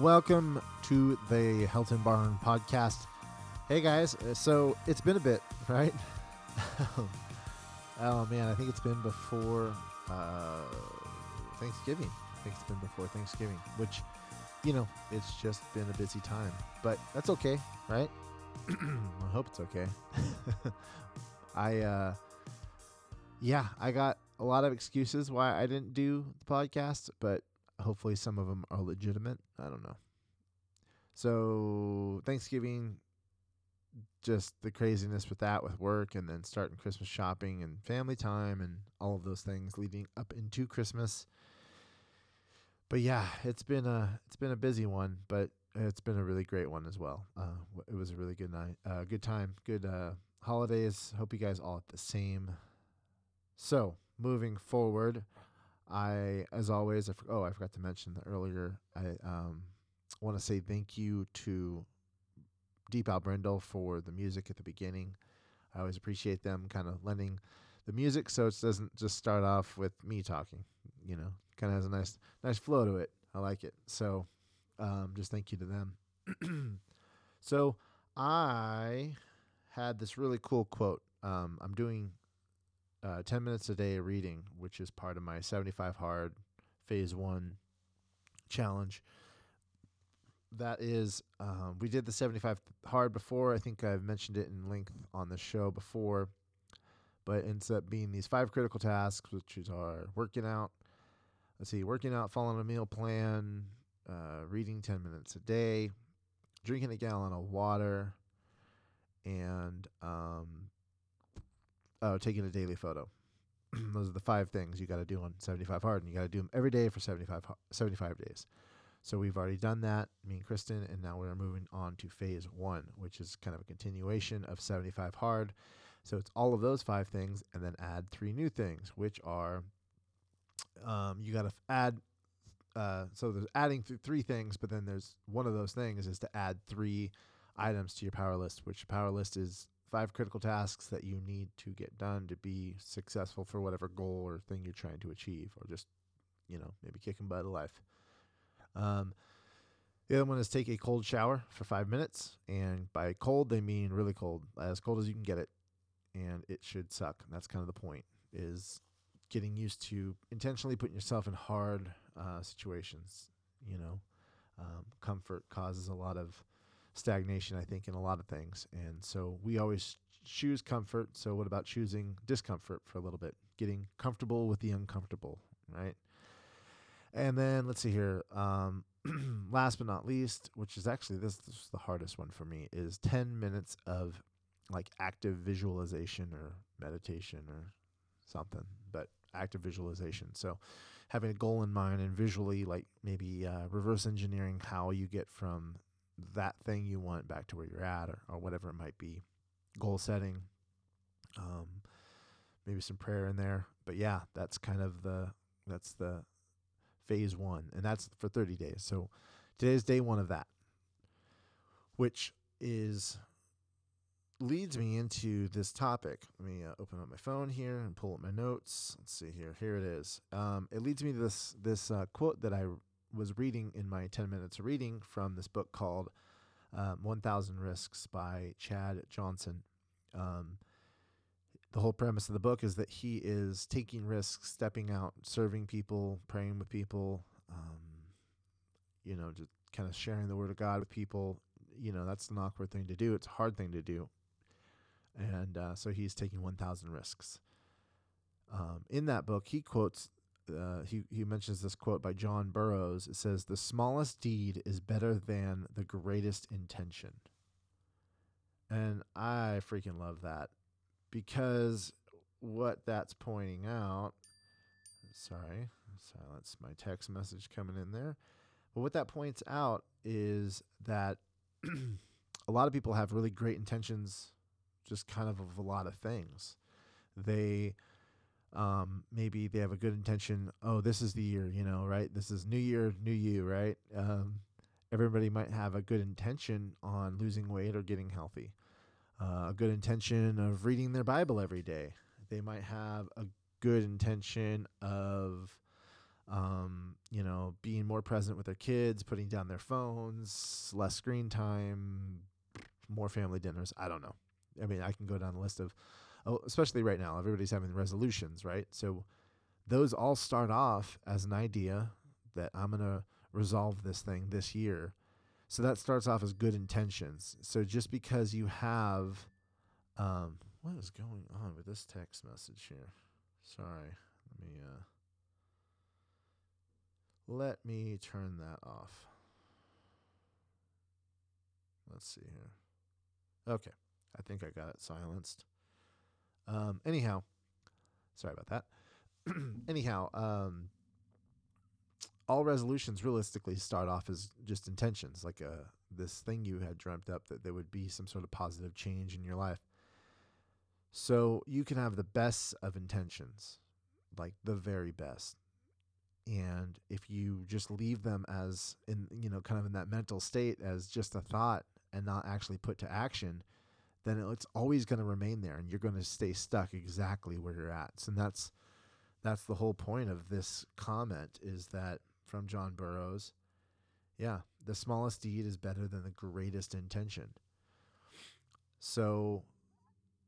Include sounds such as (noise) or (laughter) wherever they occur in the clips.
Welcome to the Helton Barn podcast. Hey guys, uh, so it's been a bit, (laughs) right? (laughs) oh man, I think it's been before uh, Thanksgiving. I think it's been before Thanksgiving, which, you know, it's just been a busy time. But that's okay, right? (clears throat) I hope it's okay. (laughs) I, uh, yeah, I got a lot of excuses why I didn't do the podcast, but hopefully some of them are legitimate. I don't know. So, Thanksgiving, just the craziness with that, with work, and then starting Christmas shopping and family time and all of those things leading up into Christmas. But yeah, it's been a it's been a busy one, but it's been a really great one as well. Uh, it was a really good night, uh, good time, good uh, holidays. Hope you guys all at the same. So moving forward, I, as always, I, oh, I forgot to mention earlier. I um, want to say thank you to Deep Al Brindle for the music at the beginning. I always appreciate them kind of lending the music so it doesn't just start off with me talking. You know, kind of has a nice, nice flow to it. I like it. So, um, just thank you to them. (clears throat) so, I had this really cool quote. Um, I'm doing uh, 10 minutes a day reading, which is part of my 75 hard phase one challenge. That is, um, we did the 75 hard before. I think I've mentioned it in length on the show before, but it ends up being these five critical tasks, which are working out. Let's see, working out, following a meal plan, uh, reading 10 minutes a day, drinking a gallon of water, and um, oh, taking a daily photo. (clears throat) Those are the five things you got to do on 75 hard, and you got to do them every day for 75 75 days. So we've already done that, me and Kristen, and now we're moving on to phase one, which is kind of a continuation of 75 hard. So it's all of those five things, and then add three new things, which are um, you got to add. Uh, so there's adding th- three things, but then there's one of those things is to add three items to your power list, which power list is five critical tasks that you need to get done to be successful for whatever goal or thing you're trying to achieve, or just, you know, maybe kicking butt of life. Um, the other one is take a cold shower for five minutes. And by cold, they mean really cold, as cold as you can get it. And it should suck. That's kind of the point, is getting used to intentionally putting yourself in hard uh, situations. You know, um, comfort causes a lot of stagnation, I think, in a lot of things. And so we always choose comfort. So, what about choosing discomfort for a little bit? Getting comfortable with the uncomfortable, right? And then let's see here. Um, (clears throat) last but not least, which is actually this, this is the hardest one for me, is 10 minutes of like active visualization or meditation or something, but active visualization. So having a goal in mind and visually, like maybe uh, reverse engineering how you get from that thing you want back to where you're at or, or whatever it might be. Goal setting, um, maybe some prayer in there. But yeah, that's kind of the that's the phase one, and that's for 30 days. So today's day one of that, which is leads me into this topic. Let me uh, open up my phone here and pull up my notes. Let's see here. Here it is. Um, it leads me to this this uh, quote that I was reading in my 10 minutes of reading from this book called um, 1000 Risks by Chad Johnson. Um, the whole premise of the book is that he is taking risks, stepping out, serving people, praying with people, um, you know, just kind of sharing the word of God with people. You know, that's an awkward thing to do. It's a hard thing to do. And uh, so he's taking 1,000 risks. Um, in that book, he quotes uh, he he mentions this quote by John Burroughs. It says, "The smallest deed is better than the greatest intention," and I freaking love that because what that's pointing out. Sorry, silence my text message coming in there. But what that points out is that (clears throat) a lot of people have really great intentions, just kind of of a lot of things. They um, maybe they have a good intention. Oh, this is the year, you know, right? This is new year, new you, right? Um, everybody might have a good intention on losing weight or getting healthy, uh, a good intention of reading their Bible every day. They might have a good intention of um, you know, being more present with their kids, putting down their phones, less screen time, more family dinners. I don't know. I mean, I can go down the list of, especially right now, everybody's having resolutions, right? So those all start off as an idea that I'm going to resolve this thing this year. So that starts off as good intentions. So just because you have, um, what is going on with this text message here? Sorry. Let me, uh, let me turn that off. Let's see here. Okay. I think I got it silenced. Um, anyhow, sorry about that. (clears throat) anyhow, um, all resolutions realistically start off as just intentions, like a uh, this thing you had dreamt up that there would be some sort of positive change in your life. So you can have the best of intentions, like the very best and if you just leave them as in you know kind of in that mental state as just a thought and not actually put to action then it's always going to remain there and you're going to stay stuck exactly where you're at so that's that's the whole point of this comment is that from John Burroughs yeah the smallest deed is better than the greatest intention so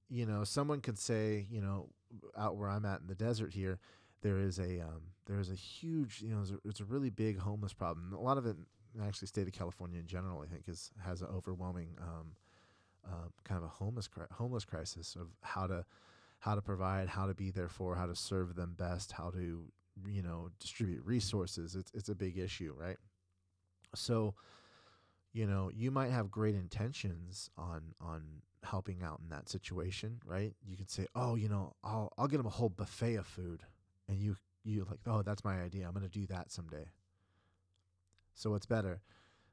you know someone could say you know out where I'm at in the desert here there is a um, there is a huge you know it's a, it's a, really big homeless problem. A lot of it, actually, state of California in general, I think, is has an overwhelming um, uh, kind of a homeless homeless crisis of how to how to provide, how to be there for, how to serve them best, how to you know distribute resources. It's it's a big issue, right? So, you know, you might have great intentions on on helping out in that situation, right? You could say, "Oh, you know, I'll I'll get them a whole buffet of food." and you you like, oh, that's my idea. I'm gonna do that someday. So what's better?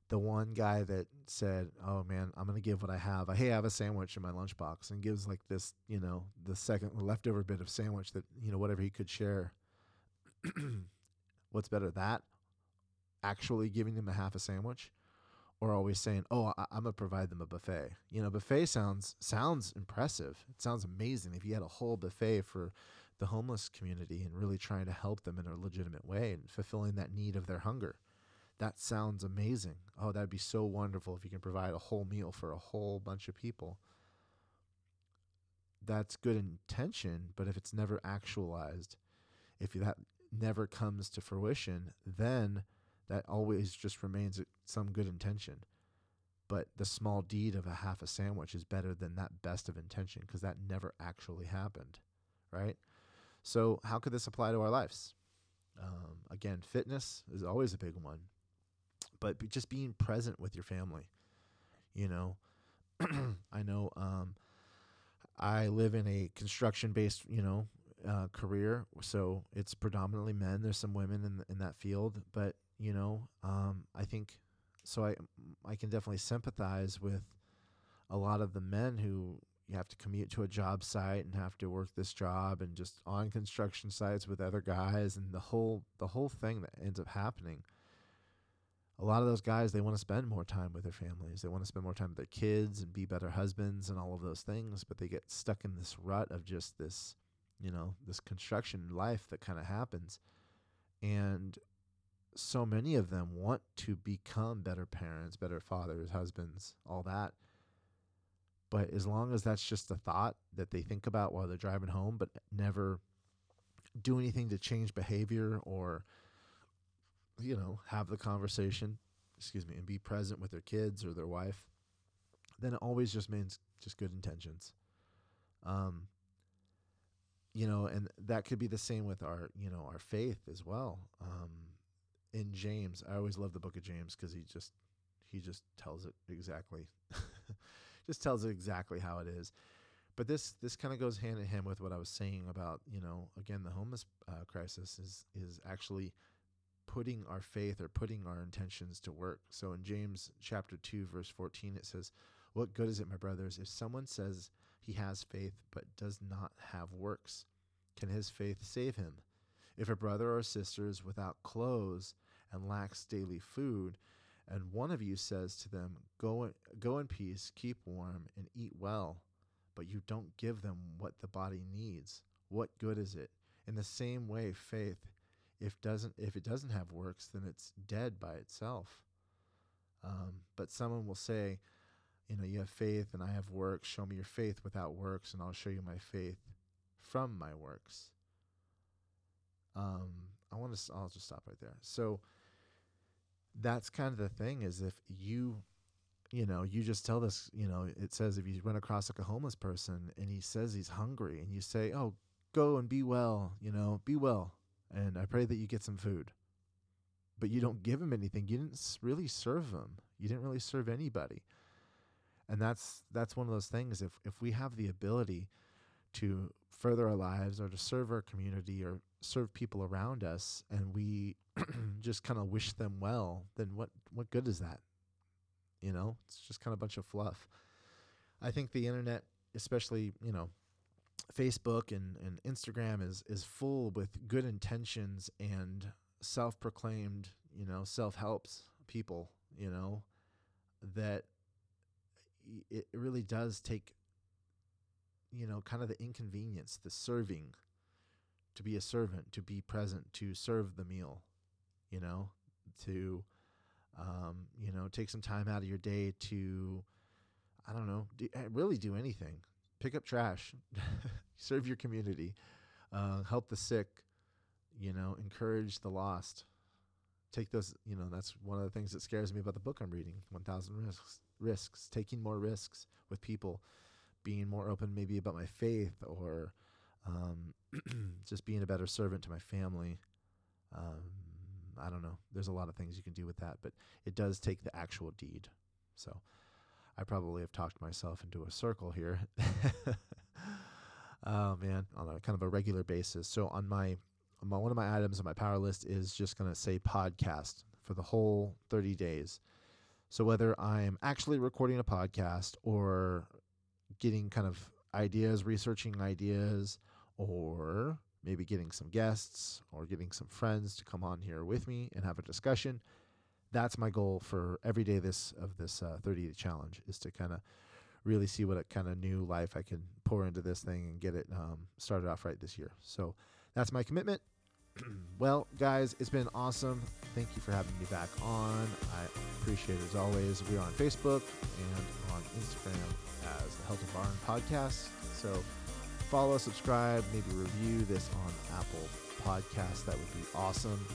The one guy that said, "Oh man, I'm gonna give what I have. I, hey, I have a sandwich in my lunchbox," and gives like this, you know, the second leftover bit of sandwich that you know whatever he could share. (clears throat) what's better, that actually giving them a half a sandwich, or always saying, "Oh, I, am gonna provide them a buffet." You know, buffet sounds sounds impressive. It sounds amazing if you had a whole buffet for the homeless community and really trying to help them in a legitimate way and fulfilling that need of their hunger. That sounds amazing. Oh, that'd be so wonderful if you can provide a whole meal for a whole bunch of people. That's good intention, but if it's never actualized, if that never comes to fruition, then that always just remains some good intention. But the small deed of a half a sandwich is better than that best of intention because that never actually happened, right? So, how could this apply to our lives? Um, again, fitness is always a big one, but just being present with your family. You know, (clears throat) I know um, I live in a construction based, you know, uh, career, so it's predominantly men. There's some women in in that field, but you know, um, I think so. I I can definitely sympathize with a lot of the men who you have to commute to a job site and have to work this job and just on construction sites with other guys and the whole the whole thing that ends up happening a lot of those guys they want to spend more time with their families. They want to spend more time with their kids and be better husbands and all of those things but they get stuck in this rut of just this you know this construction life that kind of happens. And so many of them want to become better parents better fathers husbands all that. But as long as that's just a thought that they think about while they're driving home, but never do anything to change behavior or, you know, have the conversation, excuse me, and be present with their kids or their wife, then it always just means just good intentions. Um, you know, and that could be the same with our, you know, our faith as well. Um, in James, I always love the book of James because he just, he just tells it exactly. (laughs) just tells it exactly how it is. But this this kind of goes hand in hand with what I was saying about you know again the homeless uh, crisis is is actually putting our faith or putting our intentions to work. So in James chapter 2 verse 14 it says, "What good is it, my brothers, if someone says he has faith but does not have works? Can his faith save him? If a brother or sister is without clothes and lacks daily food, and one of you says to them, Go, go in peace, keep warm, and eat well, but you don't give them what the body needs, what good is it? In the same way, faith, if doesn't if it doesn't have works, then it's dead by itself. Um, but someone will say, you know, you have faith and I have works. Show me your faith without works, and I'll show you my faith from my works. Um, I want to. I'll just stop right there. So that's kind of the thing is if you you know you just tell this you know it says if you run across like a homeless person and he says he's hungry and you say oh go and be well you know be well and i pray that you get some food. But you don't give him anything. You didn't really serve him. You didn't really serve anybody. And that's that's one of those things. If if we have the ability to further our lives or to serve our community or serve people around us and we (clears throat) just kind of wish them well, then what what good is that? You know, it's just kind of a bunch of fluff. I think the internet, especially, you know, Facebook and, and Instagram is is full with good intentions and self-proclaimed, you know, self-helps people, you know, that it really does take you know, kind of the inconvenience, the serving, to be a servant, to be present, to serve the meal, you know, to, um, you know, take some time out of your day to, I don't know, do, eh, really do anything. Pick up trash, (laughs) serve your community, uh, help the sick, you know, encourage the lost. Take those, you know, that's one of the things that scares me about the book I'm reading 1000 Risks. Risks, taking more risks with people being more open maybe about my faith or um, (clears throat) just being a better servant to my family. Um, I don't know. There's a lot of things you can do with that, but it does take the actual deed. So I probably have talked myself into a circle here. (laughs) oh man, on a kind of a regular basis. So on my, my one of my items on my power list is just going to say podcast for the whole 30 days. So whether I'm actually recording a podcast or getting kind of ideas, researching ideas, or maybe getting some guests or getting some friends to come on here with me and have a discussion. That's my goal for every day this of this uh, 30 day challenge is to kind of really see what kind of new life I can pour into this thing and get it um, started off right this year. So that's my commitment. (clears throat) well, guys, it's been awesome. Thank you for having me back on. I appreciate it as always. We are on Facebook and on Instagram as the Helton Barn Podcast. So follow, subscribe, maybe review this on Apple Podcasts. That would be awesome.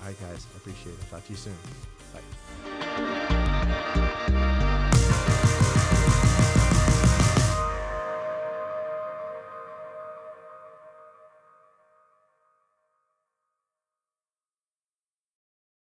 All right, guys. I appreciate it. I'll talk to you soon. Bye.